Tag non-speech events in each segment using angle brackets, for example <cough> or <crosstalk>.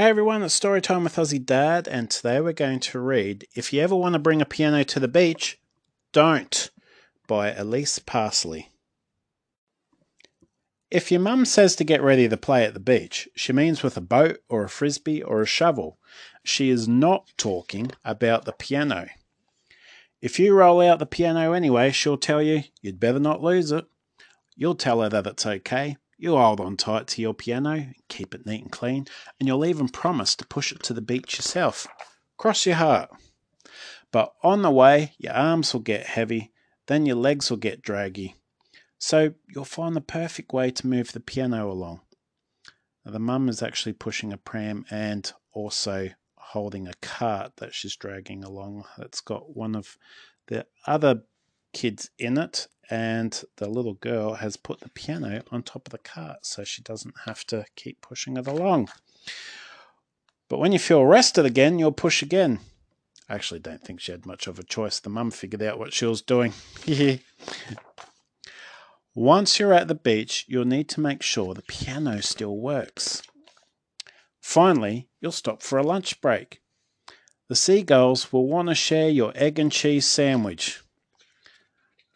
Hey everyone, it's Storytime with Aussie Dad, and today we're going to read If You Ever Want to Bring a Piano to the Beach, Don't by Elise Parsley. If your mum says to get ready to play at the beach, she means with a boat or a frisbee or a shovel. She is not talking about the piano. If you roll out the piano anyway, she'll tell you you'd better not lose it. You'll tell her that it's okay, You'll hold on tight to your piano, keep it neat and clean, and you'll even promise to push it to the beach yourself. Cross your heart. But on the way, your arms will get heavy, then your legs will get draggy. So you'll find the perfect way to move the piano along. Now, the mum is actually pushing a pram and also holding a cart that she's dragging along. That's got one of the other kids in it, and the little girl has put the piano on top of the cart so she doesn't have to keep pushing it along. But when you feel rested again, you'll push again. I actually don't think she had much of a choice. The mum figured out what she was doing. <laughs> Once you're at the beach, you'll need to make sure the piano still works. Finally, you'll stop for a lunch break. The seagulls will want to share your egg and cheese sandwich.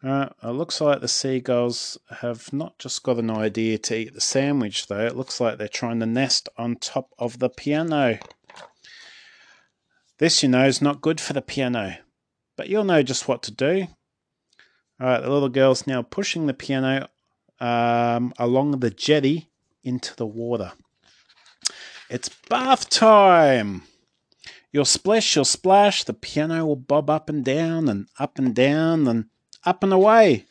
Uh, it looks like the seagulls have not just got an idea to eat the sandwich, though. It looks like they're trying to nest on top of the piano. This, you know, is not good for the piano, but you'll know just what to do. All right, the little girl's now pushing the piano um, along the jetty into the water. It's bath time! You'll splish, you'll splash, the piano will bob up and down and up and down and up and away.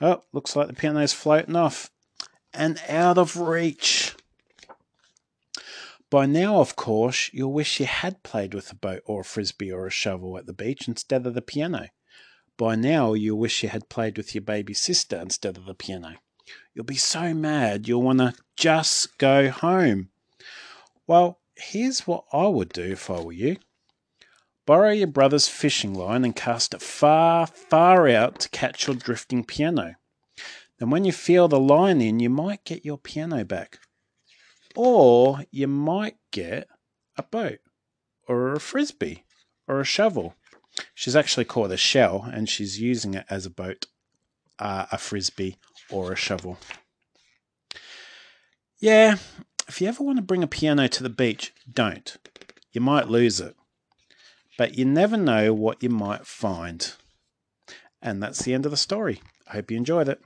Oh, looks like the piano's floating off and out of reach. By now, of course, you'll wish you had played with a boat or a frisbee or a shovel at the beach instead of the piano. By now, you'll wish you had played with your baby sister instead of the piano. You'll be so mad you'll want to just go home. Well, here's what I would do if I were you. Borrow your brother's fishing line and cast it far, far out to catch your drifting piano. Then, when you feel the line in, you might get your piano back. Or you might get a boat, or a frisbee, or a shovel. She's actually caught a shell and she's using it as a boat, uh, a frisbee, or a shovel. Yeah, if you ever want to bring a piano to the beach, don't. You might lose it but you never know what you might find. And that's the end of the story. I hope you enjoyed it.